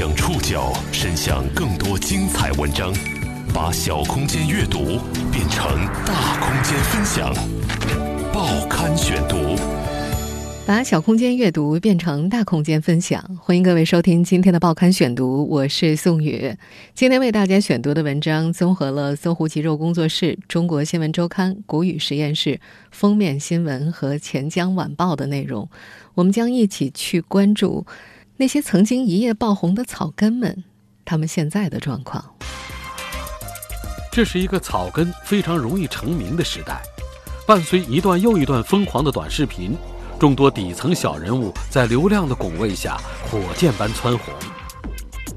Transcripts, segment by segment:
将触角伸向更多精彩文章，把小空间阅读变成大空间分享。报刊选读，把小空间阅读变成大空间分享。欢迎各位收听今天的报刊选读，我是宋宇。今天为大家选读的文章综合了搜狐集肉工作室、中国新闻周刊、谷雨实验室封面新闻和钱江晚报的内容。我们将一起去关注那些曾经一夜爆红的草根们，他们现在的状况。这是一个草根非常容易成名的时代，伴随一段又一段疯狂的短视频，众多底层小人物在流量的拱卫下火箭般蹿红。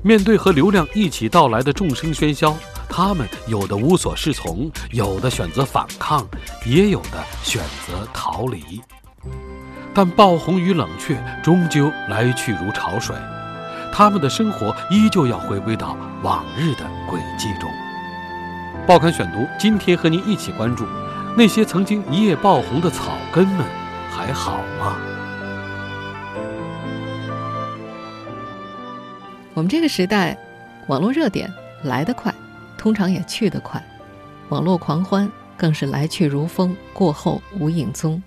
面对和流量一起到来的众生喧嚣，他们有的无所适从，有的选择反抗，也有的选择逃离。但爆红与冷却终究来去如潮水，他们的生活依旧要回归到往日的轨迹中。报刊选读，今天和您一起关注那些曾经一夜爆红的草根们，还好吗？我们这个时代，网络热点来得快，通常也去得快，网络狂欢更是来去如风，过后无影踪。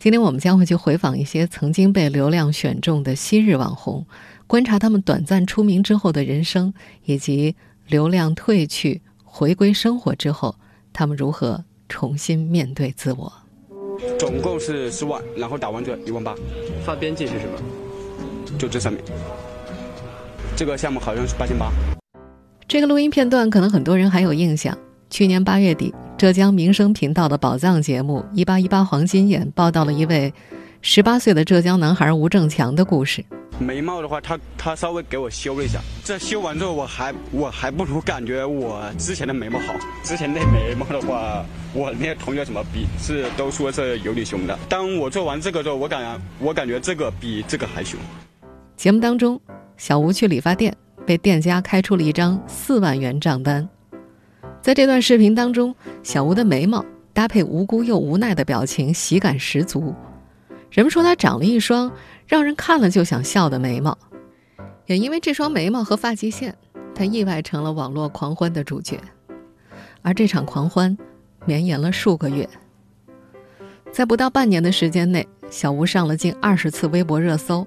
今天我们将会去回访一些曾经被流量选中的昔日网红，观察他们短暂出名之后的人生，以及流量褪去、回归生活之后，他们如何重新面对自我。总共是十万，然后打完折一万八。发编辑是什么？就这上面，这个项目好像是八千八。这个录音片段可能很多人还有印象，去年八月底。浙江民生频道的宝藏节目《一八一八黄金眼》报道了一位十八岁的浙江男孩吴正强的故事。眉毛的话，他他稍微给我修了一下。这修完之后，我还我还不如感觉我之前的眉毛好。之前那眉毛的话，我那些同学怎么比是都说是有点凶的。当我做完这个之后，我感我感觉这个比这个还凶。节目当中，小吴去理发店，被店家开出了一张四万元账单。在这段视频当中，小吴的眉毛搭配无辜又无奈的表情，喜感十足。人们说他长了一双让人看了就想笑的眉毛，也因为这双眉毛和发际线，他意外成了网络狂欢的主角。而这场狂欢绵延了数个月，在不到半年的时间内，小吴上了近二十次微博热搜，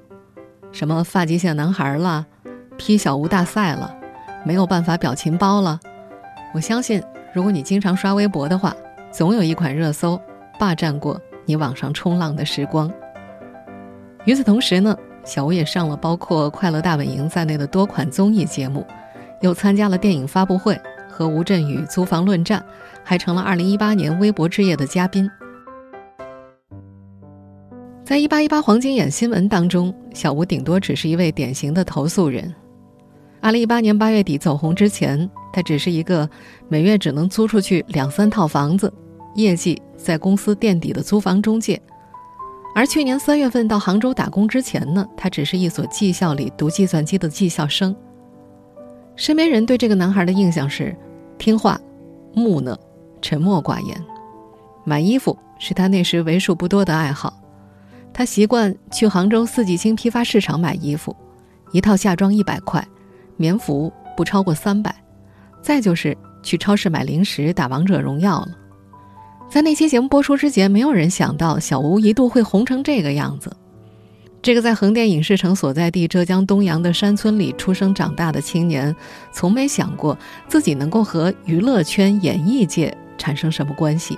什么发际线男孩了，P 小吴大赛了，没有办法表情包了。我相信，如果你经常刷微博的话，总有一款热搜霸占过你网上冲浪的时光。与此同时呢，小吴也上了包括《快乐大本营》在内的多款综艺节目，又参加了电影发布会和吴镇宇租房论战，还成了2018年微博之夜的嘉宾。在一八一八黄金眼新闻当中，小吴顶多只是一位典型的投诉人。二零一八年八月底走红之前，他只是一个每月只能租出去两三套房子，业绩在公司垫底的租房中介。而去年三月份到杭州打工之前呢，他只是一所技校里读计算机的技校生。身边人对这个男孩的印象是听话、木讷、沉默寡言。买衣服是他那时为数不多的爱好，他习惯去杭州四季青批发市场买衣服，一套夏装一百块。棉服不超过三百，再就是去超市买零食、打王者荣耀了。在那期节目播出之前，没有人想到小吴一度会红成这个样子。这个在横店影视城所在地浙江东阳的山村里出生长大的青年，从没想过自己能够和娱乐圈、演艺界产生什么关系。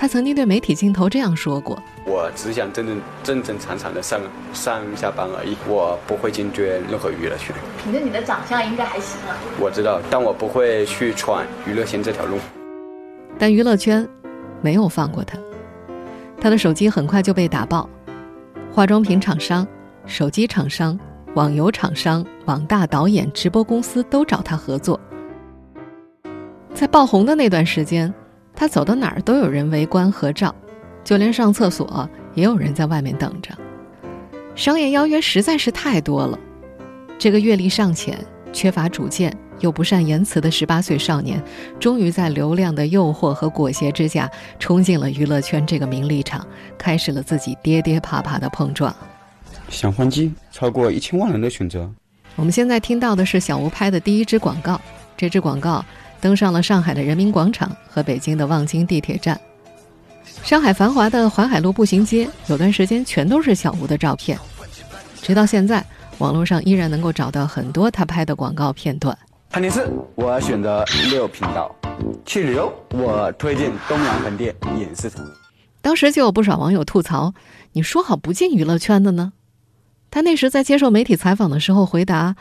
他曾经对媒体镜头这样说过：“我只想正正正正常常的上上下班而已，我不会进军任何娱乐圈。凭着你的长相，应该还行啊。我知道，但我不会去闯娱乐圈这条路。但娱乐圈没有放过他，他的手机很快就被打爆，化妆品厂商、手机厂商、网游厂商、网大导演、直播公司都找他合作。在爆红的那段时间。他走到哪儿都有人围观合照，就连上厕所也有人在外面等着。商业邀约实在是太多了，这个阅历尚浅、缺乏主见又不善言辞的十八岁少年，终于在流量的诱惑和裹挟之下，冲进了娱乐圈这个名利场，开始了自己跌跌爬爬的碰撞。想换机，超过一千万人的选择。我们现在听到的是小吴拍的第一支广告，这支广告登上了上海的人民广场和北京的望京地铁站。上海繁华的淮海路步行街，有段时间全都是小吴的照片。直到现在，网络上依然能够找到很多他拍的广告片段。看电视，我选择六频道；去旅游，我推荐东阳门店影视城。当时就有不少网友吐槽：“你说好不进娱乐圈的呢？”他那时在接受媒体采访的时候回答：“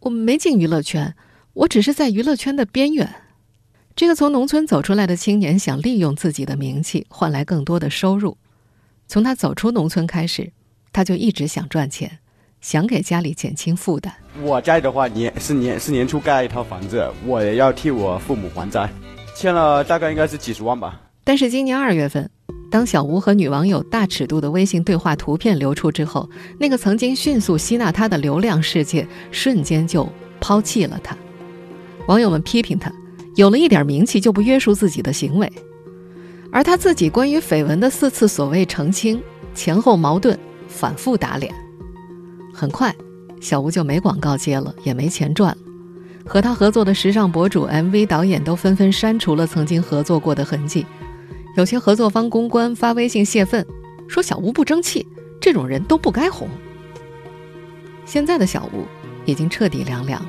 我没进娱乐圈，我只是在娱乐圈的边缘。”这个从农村走出来的青年想利用自己的名气换来更多的收入。从他走出农村开始，他就一直想赚钱，想给家里减轻负担。我家里的话，年是年是年初盖一套房子，我也要替我父母还债，欠了大概应该是几十万吧。但是今年二月份。当小吴和女网友大尺度的微信对话图片流出之后，那个曾经迅速吸纳他的流量世界瞬间就抛弃了他。网友们批评他，有了一点名气就不约束自己的行为，而他自己关于绯闻的四次所谓澄清，前后矛盾，反复打脸。很快，小吴就没广告接了，也没钱赚。和他合作的时尚博主、MV 导演都纷纷删除了曾经合作过的痕迹。有些合作方公关发微信泄愤，说小吴不争气，这种人都不该红。现在的小吴已经彻底凉凉了，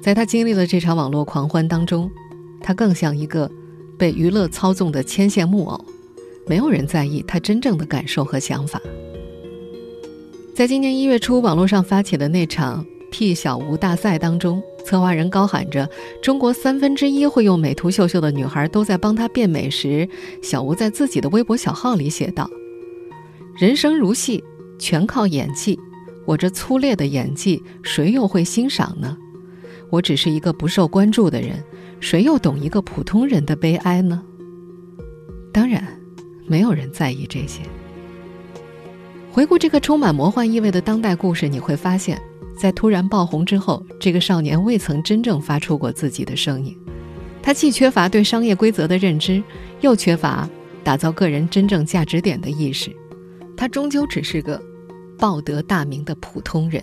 在他经历了这场网络狂欢当中，他更像一个被娱乐操纵的牵线木偶，没有人在意他真正的感受和想法。在今年一月初，网络上发起的那场。P 小吴大赛当中，策划人高喊着“中国三分之一会用美图秀秀的女孩都在帮他变美”时，小吴在自己的微博小号里写道：“人生如戏，全靠演技。我这粗劣的演技，谁又会欣赏呢？我只是一个不受关注的人，谁又懂一个普通人的悲哀呢？当然，没有人在意这些。回顾这个充满魔幻意味的当代故事，你会发现。”在突然爆红之后，这个少年未曾真正发出过自己的声音。他既缺乏对商业规则的认知，又缺乏打造个人真正价值点的意识。他终究只是个报得大名的普通人。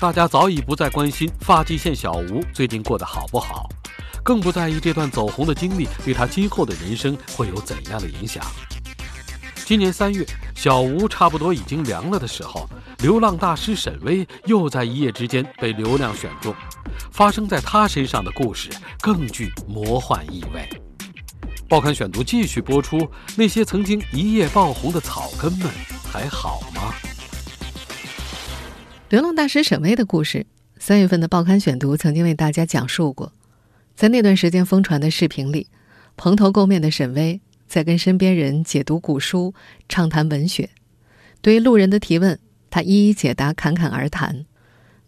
大家早已不再关心发际线小吴最近过得好不好，更不在意这段走红的经历对他今后的人生会有怎样的影响。今年三月，小吴差不多已经凉了的时候，流浪大师沈巍又在一夜之间被流量选中。发生在他身上的故事更具魔幻意味。报刊选读继续播出：那些曾经一夜爆红的草根们还好吗？流浪大师沈巍的故事，三月份的报刊选读曾经为大家讲述过。在那段时间疯传的视频里，蓬头垢面的沈巍。在跟身边人解读古书、畅谈文学，对于路人的提问，他一一解答，侃侃而谈。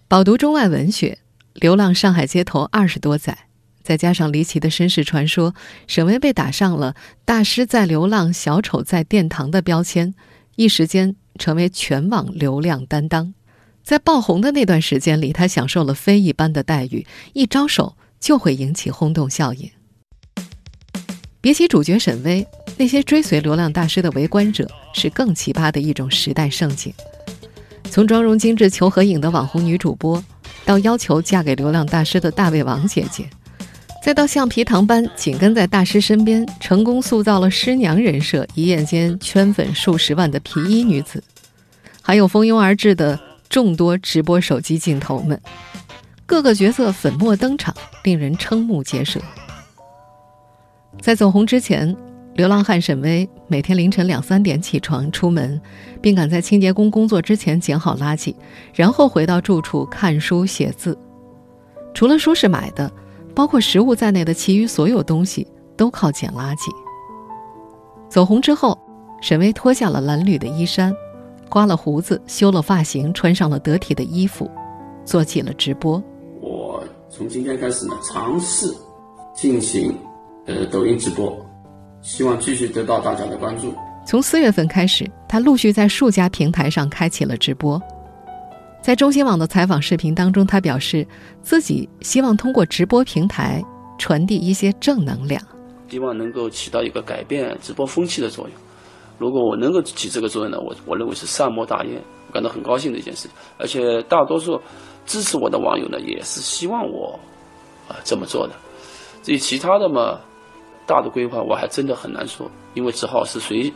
饱读中外文学，流浪上海街头二十多载，再加上离奇的身世传说，沈巍被打上了“大师在流浪，小丑在殿堂”的标签，一时间成为全网流量担当。在爆红的那段时间里，他享受了非一般的待遇，一招手就会引起轰动效应。比起主角沈巍，那些追随流量大师的围观者是更奇葩的一种时代盛景。从妆容精致求合影的网红女主播，到要求嫁给流量大师的大胃王姐姐，再到橡皮糖般紧跟在大师身边，成功塑造了师娘人设，一夜间圈粉数十万的皮衣女子，还有蜂拥而至的众多直播手机镜头们，各个角色粉墨登场，令人瞠目结舌。在走红之前，流浪汉沈巍每天凌晨两三点起床出门，并赶在清洁工工作之前捡好垃圾，然后回到住处看书写字。除了书是买的，包括食物在内的其余所有东西都靠捡垃圾。走红之后，沈巍脱下了蓝缕的衣衫，刮了胡子，修了发型，穿上了得体的衣服，做起了直播。我从今天开始呢，尝试进行。呃，抖音直播，希望继续得到大家的关注。从四月份开始，他陆续在数家平台上开启了直播。在中新网的采访视频当中，他表示自己希望通过直播平台传递一些正能量，希望能够起到一个改变直播风气的作用。如果我能够起这个作用呢，我我认为是善莫大焉。感到很高兴的一件事。而且大多数支持我的网友呢，也是希望我啊这么做的。至于其他的嘛，大的规划我还真的很难说，因为只好是随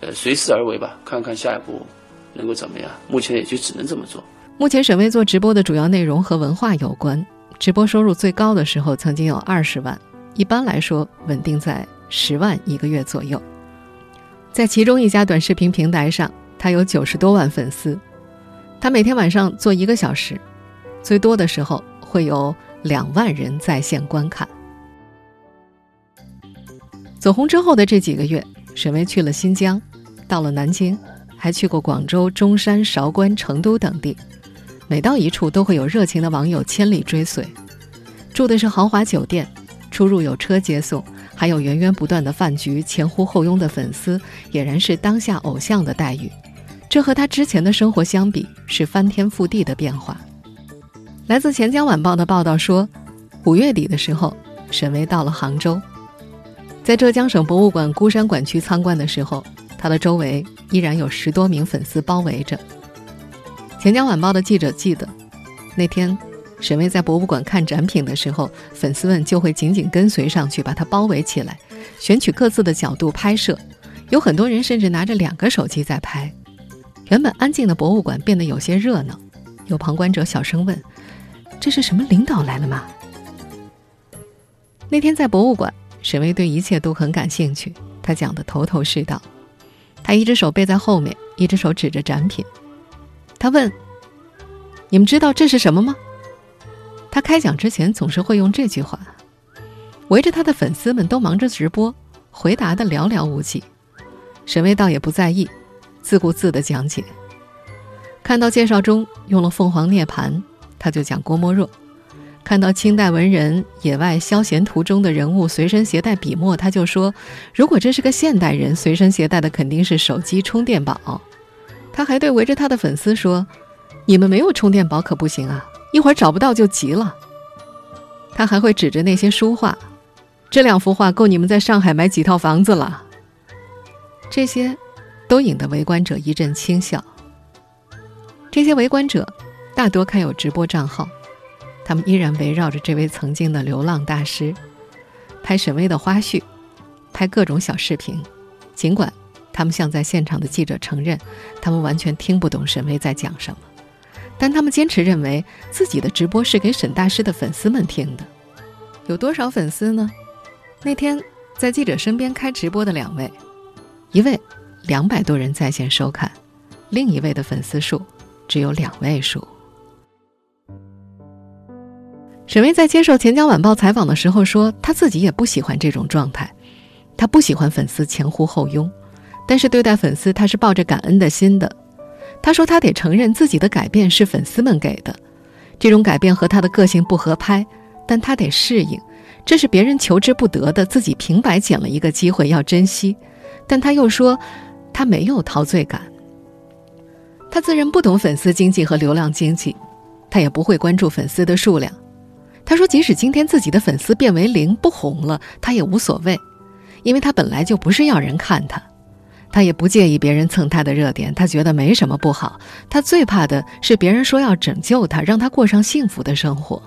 呃随势而为吧，看看下一步能够怎么样。目前也就只能这么做。目前沈巍做直播的主要内容和文化有关，直播收入最高的时候曾经有二十万，一般来说稳定在十万一个月左右。在其中一家短视频平台上，他有九十多万粉丝，他每天晚上做一个小时，最多的时候会有两万人在线观看。走红之后的这几个月，沈巍去了新疆，到了南京，还去过广州、中山、韶关、成都等地。每到一处，都会有热情的网友千里追随。住的是豪华酒店，出入有车接送，还有源源不断的饭局，前呼后拥的粉丝，俨然是当下偶像的待遇。这和他之前的生活相比，是翻天覆地的变化。来自《钱江晚报》的报道说，五月底的时候，沈巍到了杭州，在浙江省博物馆孤山馆区参观的时候，他的周围依然有十多名粉丝包围着。钱江晚报的记者记得，那天沈巍在博物馆看展品的时候，粉丝们就会紧紧跟随上去，把他包围起来，选取各自的角度拍摄。有很多人甚至拿着两个手机在拍。原本安静的博物馆变得有些热闹，有旁观者小声问：“这是什么领导来了吗？”那天在博物馆，沈巍对一切都很感兴趣，他讲得头头是道。他一只手背在后面，一只手指着展品。他问：“你们知道这是什么吗？”他开讲之前总是会用这句话。围着他的粉丝们都忙着直播，回答的寥寥无几。沈巍倒也不在意，自顾自的讲解。看到介绍中用了凤凰涅槃，他就讲郭沫若；看到清代文人野外消闲途中的人物随身携带笔墨，他就说：“如果这是个现代人，随身携带的肯定是手机充电宝。”他还对围着他的粉丝说：“你们没有充电宝可不行啊，一会儿找不到就急了。”他还会指着那些书画：“这两幅画够你们在上海买几套房子了。”这些都引得围观者一阵轻笑。这些围观者大多开有直播账号，他们依然围绕着这位曾经的流浪大师，拍沈巍的花絮，拍各种小视频，尽管。他们向在现场的记者承认，他们完全听不懂沈巍在讲什么，但他们坚持认为自己的直播是给沈大师的粉丝们听的。有多少粉丝呢？那天在记者身边开直播的两位，一位两百多人在线收看，另一位的粉丝数只有两位数。沈巍在接受《钱江晚报》采访的时候说，他自己也不喜欢这种状态，他不喜欢粉丝前呼后拥。但是对待粉丝，他是抱着感恩的心的。他说：“他得承认自己的改变是粉丝们给的，这种改变和他的个性不合拍，但他得适应。这是别人求之不得的，自己平白捡了一个机会，要珍惜。”但他又说：“他没有陶醉感。他自认不懂粉丝经济和流量经济，他也不会关注粉丝的数量。他说，即使今天自己的粉丝变为零，不红了，他也无所谓，因为他本来就不是要人看他。”他也不介意别人蹭他的热点，他觉得没什么不好。他最怕的是别人说要拯救他，让他过上幸福的生活。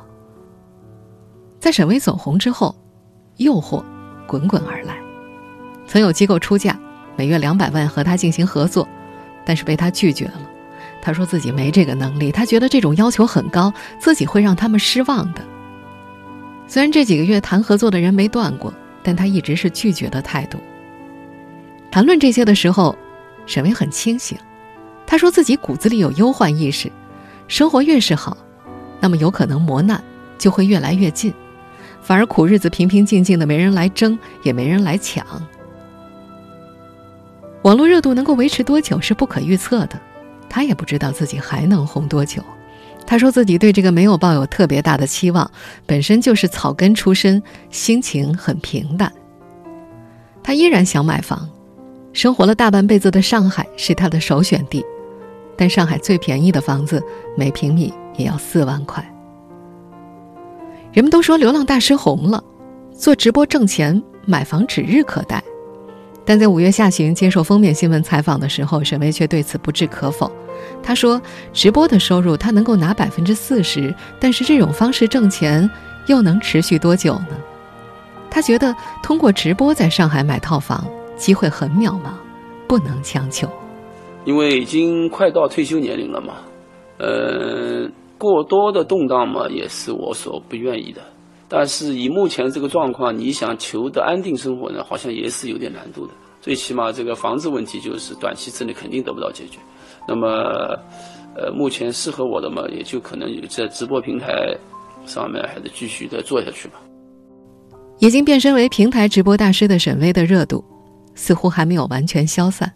在沈巍走红之后，诱惑滚滚而来，曾有机构出价每月两百万和他进行合作，但是被他拒绝了。他说自己没这个能力，他觉得这种要求很高，自己会让他们失望的。虽然这几个月谈合作的人没断过，但他一直是拒绝的态度。谈论这些的时候，沈巍很清醒。他说自己骨子里有忧患意识，生活越是好，那么有可能磨难就会越来越近，反而苦日子平平静静的，没人来争，也没人来抢。网络热度能够维持多久是不可预测的，他也不知道自己还能红多久。他说自己对这个没有抱有特别大的期望，本身就是草根出身，心情很平淡。他依然想买房。生活了大半辈子的上海是他的首选地，但上海最便宜的房子每平米也要四万块。人们都说流浪大师红了，做直播挣钱，买房指日可待。但在五月下旬接受封面新闻采访的时候，沈巍却对此不置可否。他说：“直播的收入他能够拿百分之四十，但是这种方式挣钱又能持续多久呢？”他觉得通过直播在上海买套房机会很渺茫，不能强求。因为已经快到退休年龄了嘛，呃，过多的动荡嘛也是我所不愿意的。但是以目前这个状况，你想求得安定生活呢，好像也是有点难度的。最起码这个房子问题就是短期之内肯定得不到解决。那么，呃，目前适合我的嘛，也就可能有在直播平台上面还得继续的做下去吧。已经变身为平台直播大师的沈巍的热度，似乎还没有完全消散。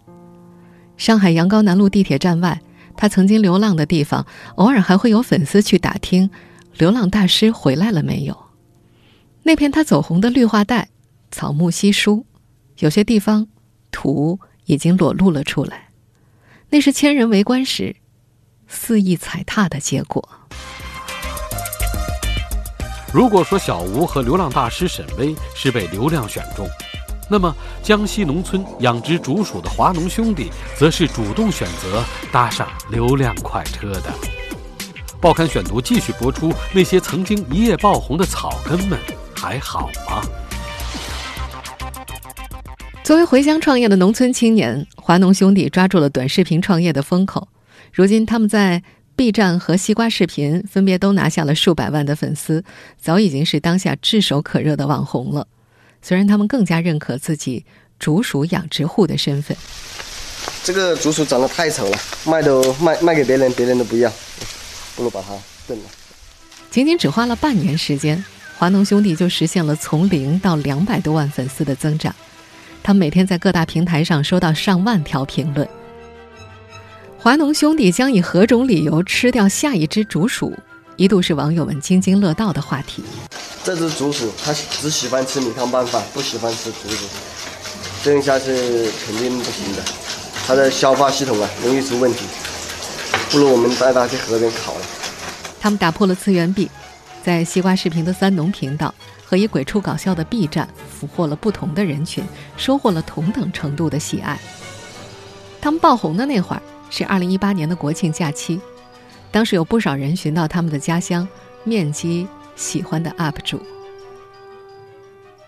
上海杨高南路地铁站外，他曾经流浪的地方，偶尔还会有粉丝去打听，流浪大师回来了没有。那片他走红的绿化带，草木稀疏，有些地方土已经裸露了出来。那是千人围观时肆意踩踏的结果。如果说小吴和流浪大师沈巍是被流量选中，那么江西农村养殖竹鼠的华农兄弟则是主动选择搭上流量快车的。报刊选读继续播出：那些曾经一夜爆红的草根们还好吗？作为回乡创业的农村青年，华农兄弟抓住了短视频创业的风口。如今，他们在 B 站和西瓜视频分别都拿下了数百万的粉丝，早已经是当下炙手可热的网红了。虽然他们更加认可自己竹鼠养殖户的身份。这个竹鼠长得太丑了，卖都卖卖给别人，别人都不要，不如把它炖了。仅仅只花了半年时间，华农兄弟就实现了从零到两百多万粉丝的增长。他们每天在各大平台上收到上万条评论。华农兄弟将以何种理由吃掉下一只竹鼠，一度是网友们津津乐道的话题。这只竹鼠它只喜欢吃米汤拌饭，不喜欢吃竹子，这样下去肯定不行的。它的消化系统啊容易出问题，不如我们带它去河边烤了。他们打破了次元壁，在西瓜视频的三农频道。和以鬼畜搞笑的 B 站俘获了不同的人群，收获了同等程度的喜爱。他们爆红的那会儿是二零一八年的国庆假期，当时有不少人寻到他们的家乡，面基喜欢的 UP 主。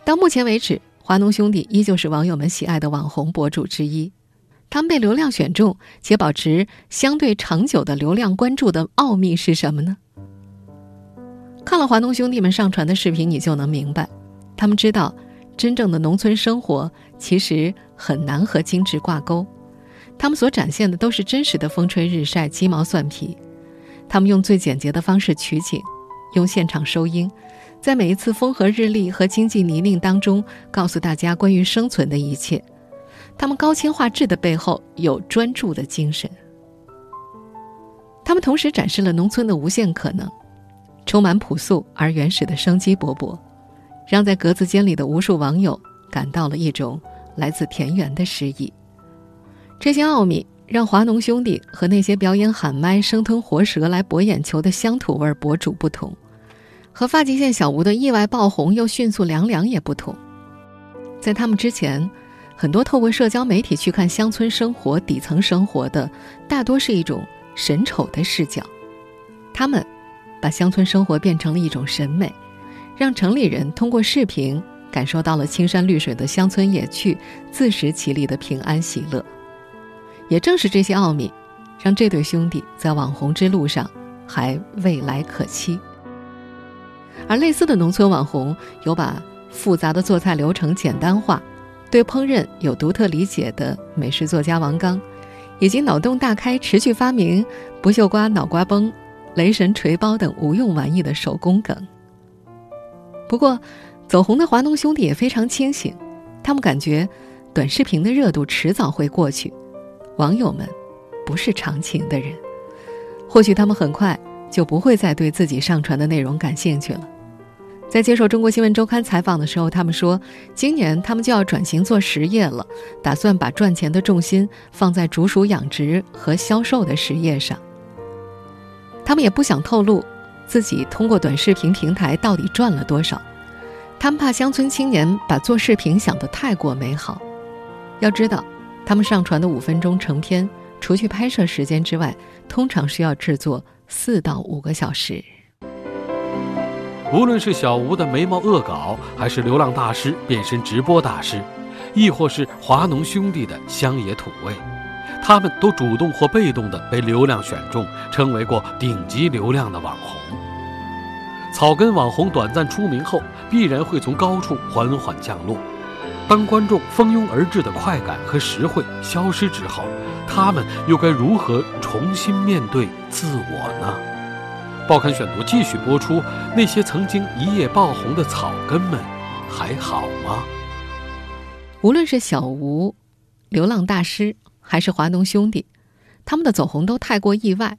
到目前为止，华农兄弟依旧是网友们喜爱的网红博主之一。他们被流量选中且保持相对长久的流量关注的奥秘是什么呢？看了华农兄弟们上传的视频，你就能明白，他们知道真正的农村生活其实很难和精致挂钩。他们所展现的都是真实的风吹日晒、鸡毛蒜皮。他们用最简洁的方式取景，用现场收音，在每一次风和日丽和经济泥泞当中，告诉大家关于生存的一切。他们高清画质的背后有专注的精神。他们同时展示了农村的无限可能。充满朴素而原始的生机勃勃，让在格子间里的无数网友感到了一种来自田园的诗意。这些奥秘让华农兄弟和那些表演喊麦、生吞活舌来博眼球的乡土味博主不同，和发际线小吴的意外爆红又迅速凉凉也不同。在他们之前，很多透过社交媒体去看乡村生活、底层生活的，大多是一种审丑的视角。他们。把乡村生活变成了一种审美，让城里人通过视频感受到了青山绿水的乡村野趣，自食其力的平安喜乐。也正是这些奥秘，让这对兄弟在网红之路上还未来可期。而类似的农村网红，有把复杂的做菜流程简单化，对烹饪有独特理解的美食作家王刚，以及脑洞大开、持续发明不锈瓜脑瓜崩。雷神锤包等无用玩意的手工梗。不过，走红的华农兄弟也非常清醒，他们感觉短视频的热度迟早会过去，网友们不是长情的人，或许他们很快就不会再对自己上传的内容感兴趣了。在接受中国新闻周刊采访的时候，他们说，今年他们就要转型做实业了，打算把赚钱的重心放在竹鼠养殖和销售的实业上。他们也不想透露自己通过短视频平台到底赚了多少，他们怕乡村青年把做视频想得太过美好。要知道，他们上传的五分钟成片，除去拍摄时间之外，通常需要制作四到五个小时。无论是小吴的眉毛恶搞，还是流浪大师变身直播大师，亦或是华农兄弟的乡野土味，他们都主动或被动地被流量选中，成为过顶级流量的网红。草根网红短暂出名后，必然会从高处缓缓降落。当观众蜂拥而至的快感和实惠消失之后，他们又该如何重新面对自我呢？报刊选读继续播出。那些曾经一夜爆红的草根们，还好吗？无论是小吴、流浪大师，还是华农兄弟，他们的走红都太过意外。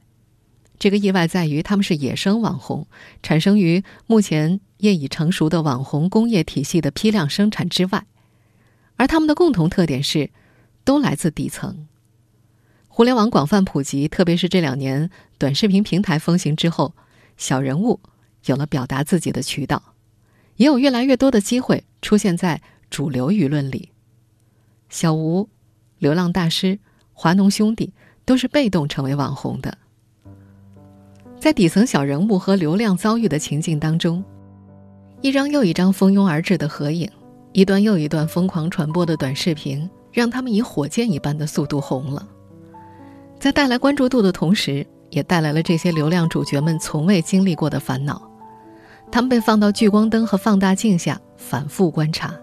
这个意外在于他们是野生网红，产生于目前业已成熟的网红工业体系的批量生产之外。而他们的共同特点是，都来自底层。互联网广泛普及，特别是这两年短视频平台风行之后，小人物有了表达自己的渠道，也有越来越多的机会出现在主流舆论里。小吴、流浪大师、华农兄弟都是被动成为网红的。在底层小人物和流量遭遇的情境当中，一张又一张蜂拥而至的合影。一段又一段疯狂传播的短视频，让他们以火箭一般的速度红了。在带来关注度的同时，也带来了这些流量主角们从未经历过的烦恼。他们被放到聚光灯和放大镜下反复观察，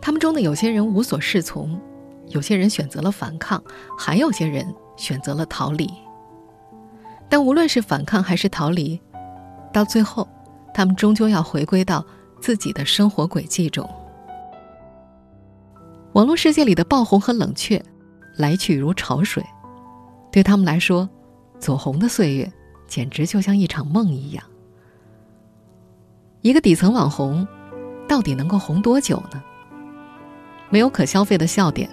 他们中的有些人无所适从，有些人选择了反抗，还有些人选择了逃离。但无论是反抗还是逃离，到最后，他们终究要回归到自己的生活轨迹中。网络世界里的爆红和冷却，来去如潮水，对他们来说，走红的岁月简直就像一场梦一样。一个底层网红，到底能够红多久呢？没有可消费的笑点，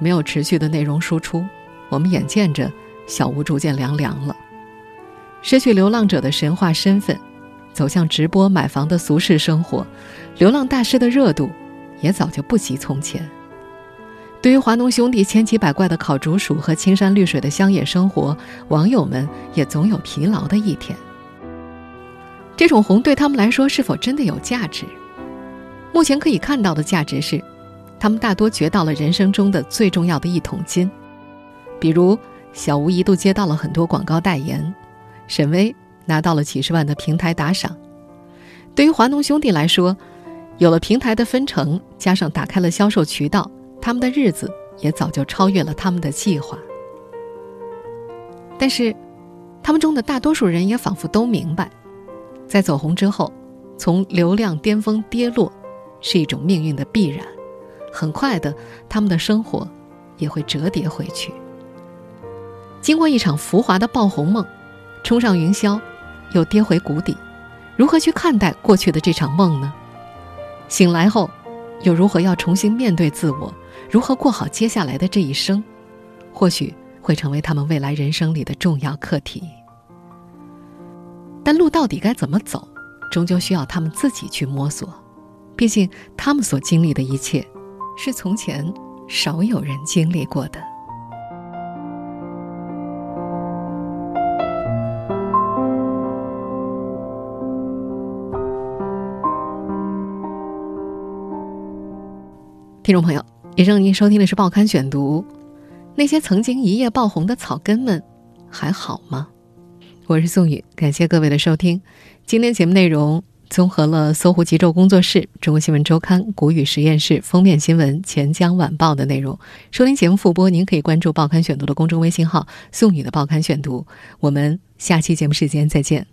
没有持续的内容输出，我们眼见着小吴逐渐凉凉了，失去流浪者的神话身份，走向直播买房的俗世生活，流浪大师的热度也早就不及从前。对于华农兄弟千奇百怪的烤竹鼠和青山绿水的乡野生活，网友们也总有疲劳的一天。这种红对他们来说是否真的有价值？目前可以看到的价值是，他们大多掘到了人生中的最重要的一桶金。比如，小吴一度接到了很多广告代言，沈巍拿到了几十万的平台打赏。对于华农兄弟来说，有了平台的分成，加上打开了销售渠道。他们的日子也早就超越了他们的计划，但是，他们中的大多数人也仿佛都明白，在走红之后，从流量巅峰跌落，是一种命运的必然。很快的，他们的生活也会折叠回去。经过一场浮华的爆红梦，冲上云霄，又跌回谷底，如何去看待过去的这场梦呢？醒来后，又如何要重新面对自我？如何过好接下来的这一生，或许会成为他们未来人生里的重要课题。但路到底该怎么走，终究需要他们自己去摸索。毕竟，他们所经历的一切，是从前少有人经历过的。听众朋友。以上您收听的是《报刊选读》，那些曾经一夜爆红的草根们，还好吗？我是宋宇，感谢各位的收听。今天节目内容综合了搜狐极昼工作室、中国新闻周刊、谷雨实验室、封面新闻、钱江晚报的内容。收听节目复播，您可以关注《报刊选读》的公众微信号“宋宇的报刊选读”。我们下期节目时间再见。